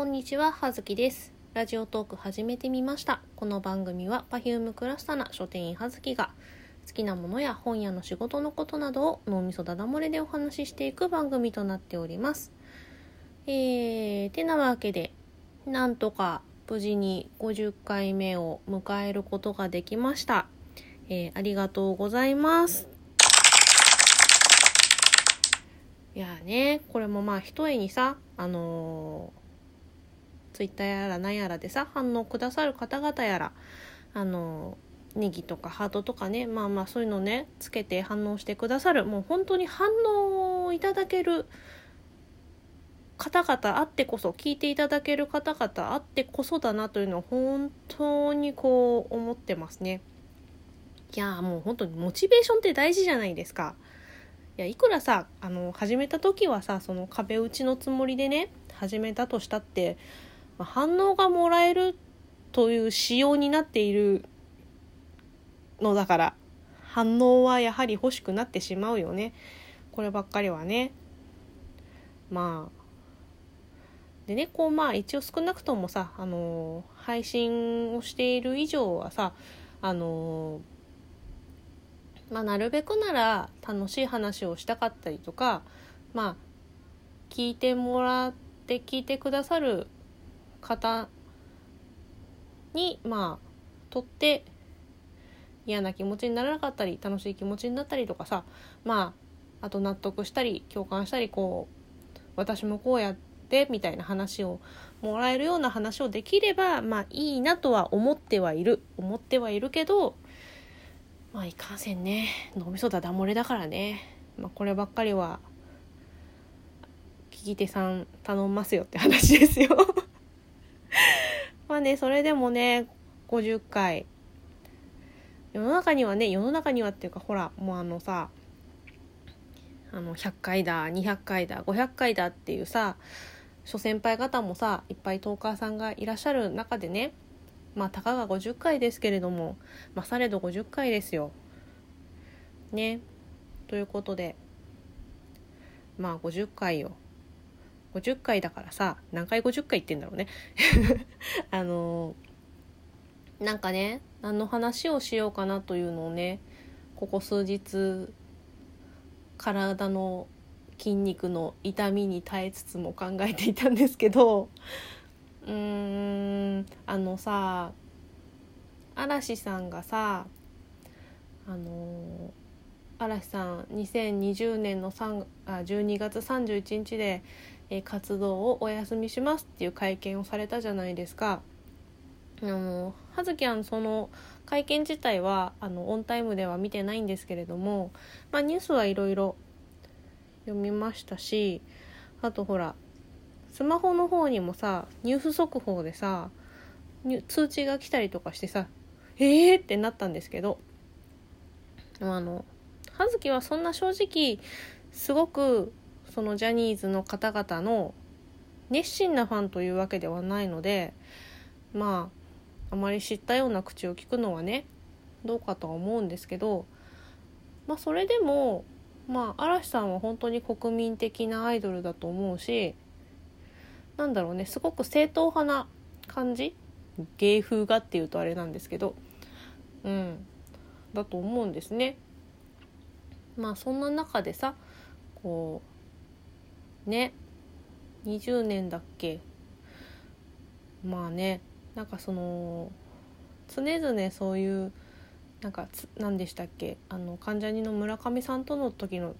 こんにちは、はずきです。ラジオトーク始めてみました。この番組は Perfume クラスタな書店員はずきが好きなものや本屋の仕事のことなどを脳みそだだ漏れでお話ししていく番組となっております。えー、てなわけで、なんとか無事に50回目を迎えることができました。えー、ありがとうございます。いやね、これもまあ一重にさ、あの、ツイッターやらなんやらでさ、反応くださる方々やら、あの、ネギとかハートとかね、まあまあそういうのね、つけて反応してくださる、もう本当に反応をいただける方々あってこそ、聞いていただける方々あってこそだなというのを本当にこう思ってますね。いやもう本当にモチベーションって大事じゃないですか。いやいくらさあの始めた時はさその壁打ちのつもりでね始めたとしたって、反応がもらえるという仕様になっているのだから反応はやはり欲しくなってしまうよね。こればっかりはね。まあ。でねこうまあ一応少なくともさあの配信をしている以上はさあのまあ、なるべくなら楽しい話をしたかったりとかまあ聞いてもらって聞いてくださる方にまあとって嫌な気持ちにならなかったり楽しい気持ちになったりとかさまああと納得したり共感したりこう私もこうやってみたいな話をもらえるような話をできればまあいいなとは思ってはいる思ってはいるけどまあいかんせんね脳みそだだ漏れだからね、まあ、こればっかりは聞き手さん頼んますよって話ですよ。ねそれでもね50回世の中にはね世の中にはっていうかほらもうあのさあの100回だ200回だ500回だっていうさ諸先輩方もさいっぱいトーカーさんがいらっしゃる中でねまあたかが50回ですけれどもまあされど50回ですよ。ね。ということでまあ50回よ。50回だからさ何回50回言ってんだろうね。あのー、なんかね何の話をしようかなというのをねここ数日体の筋肉の痛みに耐えつつも考えていたんですけどうーんあのさ嵐さんがさあの嵐さん2020年の3あ12月31日で、え、活動をお休みしますっていう会見をされたじゃないですか。あの葉月はその会見自体はあのオンタイムでは見てないんですけれども、まあ、ニュースはいろいろ読みましたしあとほらスマホの方にもさニュース速報でさ通知が来たりとかしてさえーってなったんですけどあの葉月はそんな正直すごくそのジャニーズの方々の熱心なファンというわけではないのでまああまり知ったような口を聞くのはねどうかとは思うんですけどまあそれでもまあ嵐さんは本当に国民的なアイドルだと思うしなんだろうねすごく正統派な感じ芸風がっていうとあれなんですけどうんだと思うんですね。まあそんな中でさこうね。20年だっけ？まあね。なんかその常々そういうなんか何でしたっけ？あの関ジャニの村上さんとの時の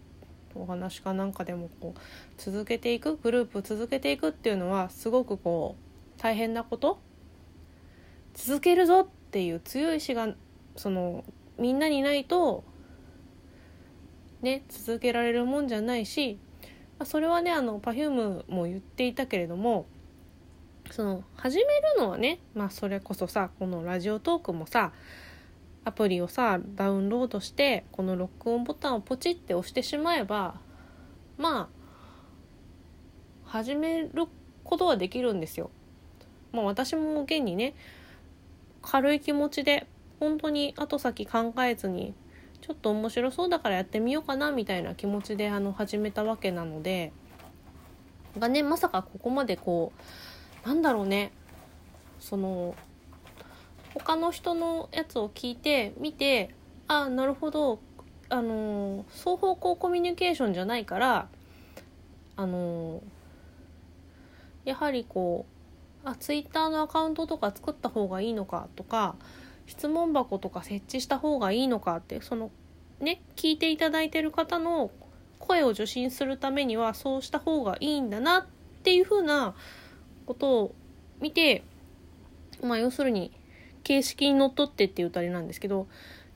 お話かなんかでもこう続けていくグループ続けていくっていうのはすごくこう大変なこと？続けるぞっていう強い意志がそのみんなにないとね続けられるもんじゃないし、まあ、それはねあの Perfume も言っていたけれどもその始めるのはねまあそれこそさこのラジオトークもさアプリをさダウンロードしてこの録音ボタンをポチって押してしまえばまあ始めることはできるんですよ。まあ私も現にね軽い気持ちで本当に後先考えずにちょっと面白そうだからやってみようかなみたいな気持ちであの始めたわけなのでがねまさかここまでこうなんだろうね。その他の人のやつを聞いて見てああなるほど。あの双方向コミュニケーションじゃないからあのやはりこうあツイッターのアカウントとか作った方がいいのかとか質問箱とか設置した方がいいのかってそのね聞いていただいてる方の声を受信するためにはそうした方がいいんだなっていうふうなことを見てまあ要するに形式にのっとってっていう歌りなんですけど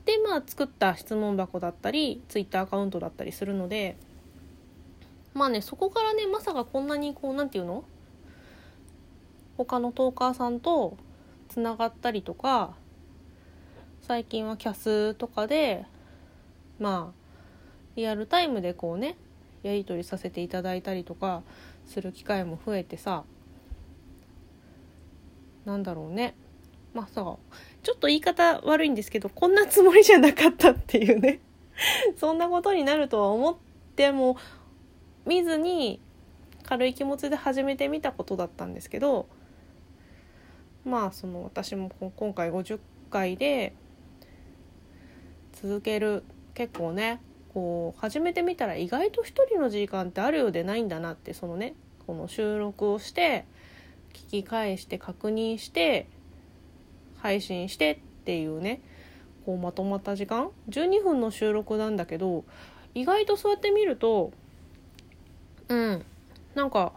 でまあ作った質問箱だったりツイッターアカウントだったりするのでまあねそこからねまさかこんなにこう何て言うの？他のトーカーさんとつながったりとか最近はキャスとかでまあリアルタイムでこうねやり取りさせていただいたりとかする機会も増えてさなんだろうね。まあさちょっと言い方悪いんですけどこんなつもりじゃなかったっていうね。そんなことになるとは思っても見ずに軽い気持ちで始めてみたことだったんですけどまあその私も今回50回で続ける。結構ねこう始めてみたら意外と一人の時間ってあるようでないんだなってそのねこの収録をして聞き返して確認して配信してっていうねこうまとまった時間。12分の収録なんだけど意外とそうやって見るとうんなんか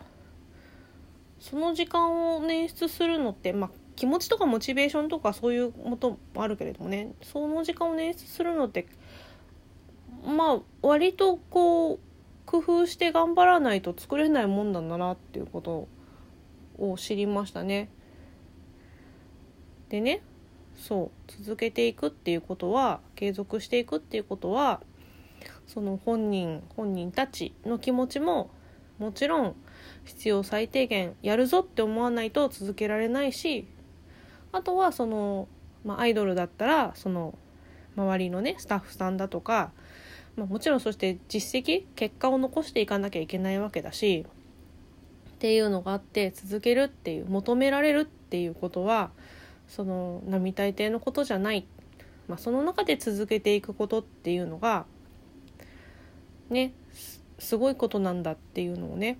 その時間を捻出するのってまあ気持ちとかモチベーションとかそういうこともあるけれどもねその時間を捻出するのってまあ割とこう工夫して頑張らないと作れないもんなんだなっていうことを知りましたね。でねそう続けていくっていうことは継続していくっていうことはその本人本人たちの気持ちももちろん必要最低限やるぞって思わないと続けられないしあとはその、まあ、アイドルだったらその周りのねスタッフさんだとか、まあ、もちろんそして実績結果を残していかなきゃいけないわけだしっていうのがあって続けるっていう求められるっていうことはその並大抵のことじゃない、まあ、その中で続けていくことっていうのがねすごいことなんだっていうのをね、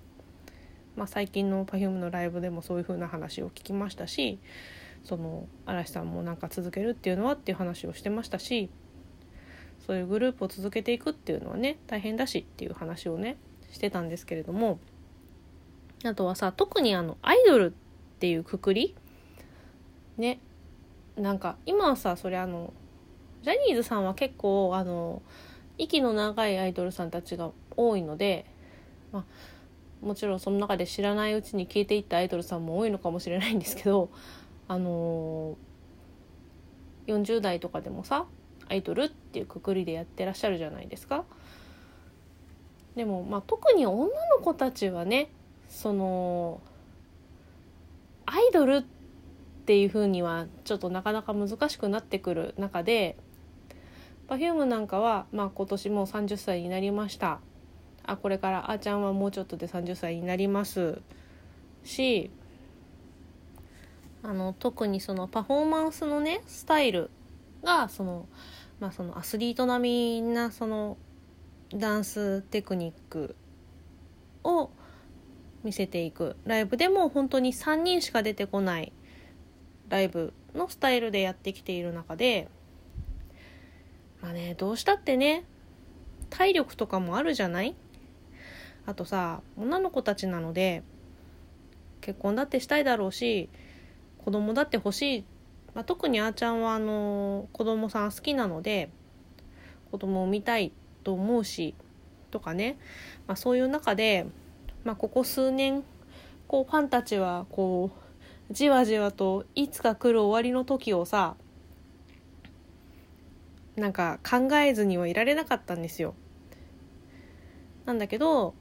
まあ、最近の Perfume のライブでもそういう風な話を聞きましたしその嵐さんもなんか続けるっていうのはっていう話をしてましたしそういうグループを続けていくっていうのはね大変だしっていう話をねしてたんですけれどもあとはさ特にあのアイドルっていうくくりねなんか今はさそれあのジャニーズさんは結構あの息の長いアイドルさんたちが多いので、まあ、もちろんその中で知らないうちに消えていったアイドルさんも多いのかもしれないんですけどあのー、40代とかでもさアイドルっていうくくりでやってらっしゃるじゃないですか。でも、まあ、特に女の子たちはねそのアイドルっていう風にはちょっとなかなか難しくなってくる中で Perfume なんかは、まあ、今年もう30歳になりましたあこれからあーちゃんはもうちょっとで30歳になりますしあの特にそのパフォーマンスのねスタイルがその,、まあ、そのアスリート並みなそのダンステクニックを見せていくライブでも本当に3人しか出てこないライブのスタイルでやってきている中でまあねどうしたってね体力とかもあるじゃない？あとさ女の子たちなので結婚だってしたいだろうし子供だって欲しい、まあ、特にあーちゃんはあの子供さん好きなので子供を産みたいと思うしとかね、まあ、そういう中で、まあ、ここ数年こうファンたちはこうじわじわといつか来る終わりの時をさなんか考えずにはいられなかったんですよ。なんだけど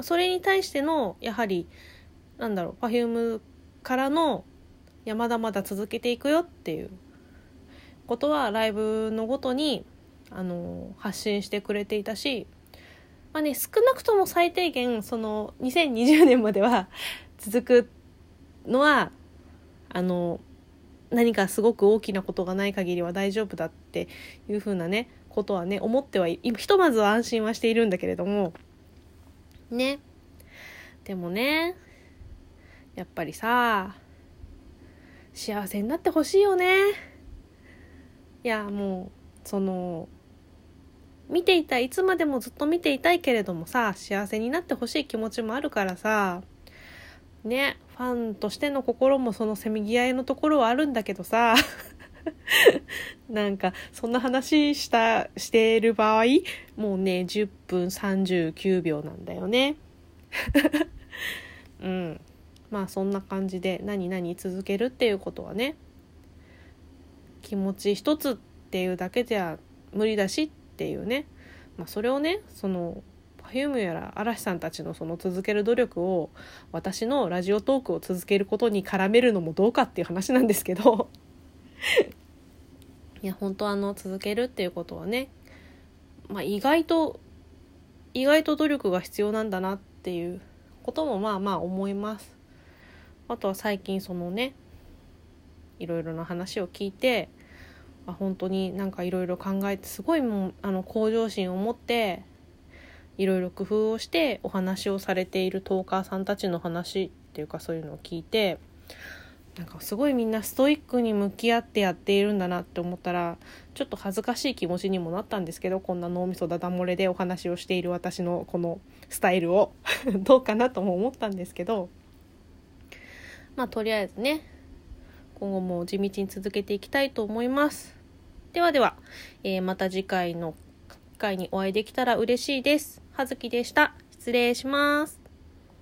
それに対してのやはりなんだろう Perfume からの「いやまだ続けていくよ」っていうことはライブのごとにあの発信してくれていたし、まあね、少なくとも最低限その2020年までは 続くのはあの何かすごく大きなことがない限りは大丈夫だっていうふうなねことはね思ってはひとまずは安心はしているんだけれどもね。でもねやっぱりさ幸せになってほしいよね。いやもうその見ていたいつまでもずっと見ていたいけれどもさ幸せになってほしい気持ちもあるからさねファンとしての心もそのせめぎ合いのところはあるんだけどさ なんかそんな話したしている場合もうね10分39秒なんだよね。うん。まあそんな感じで何々続けるっていうことはね気持ち一つっていうだけじゃ無理だしっていうね、まあ、それをねその Perfume やら嵐さんたちのその続ける努力を私のラジオトークを続けることに絡めるのもどうかっていう話なんですけど いや本当あの続けるっていうことはね、まあ、意外と意外と努力が必要なんだなっていうこともまあまあ思います。あとは最近そのねいろいろな話を聞いてあ本当になんかいろいろ考えてすごいもうあの向上心を持っていろいろ工夫をしてお話をされているトーカーさんたちの話っていうかそういうのを聞いてなんかすごいみんなストイックに向き合ってやっているんだなって思ったらちょっと恥ずかしい気持ちにもなったんですけどこんな脳みそだだ漏れでお話をしている私のこのスタイルを。どうかなとも思ったんですけどまあとりあえずね今後も地道に続けていきたいと思います。ではでは、えー、また次回の機会にお会いできたら嬉しいです。はずきでした。失礼します。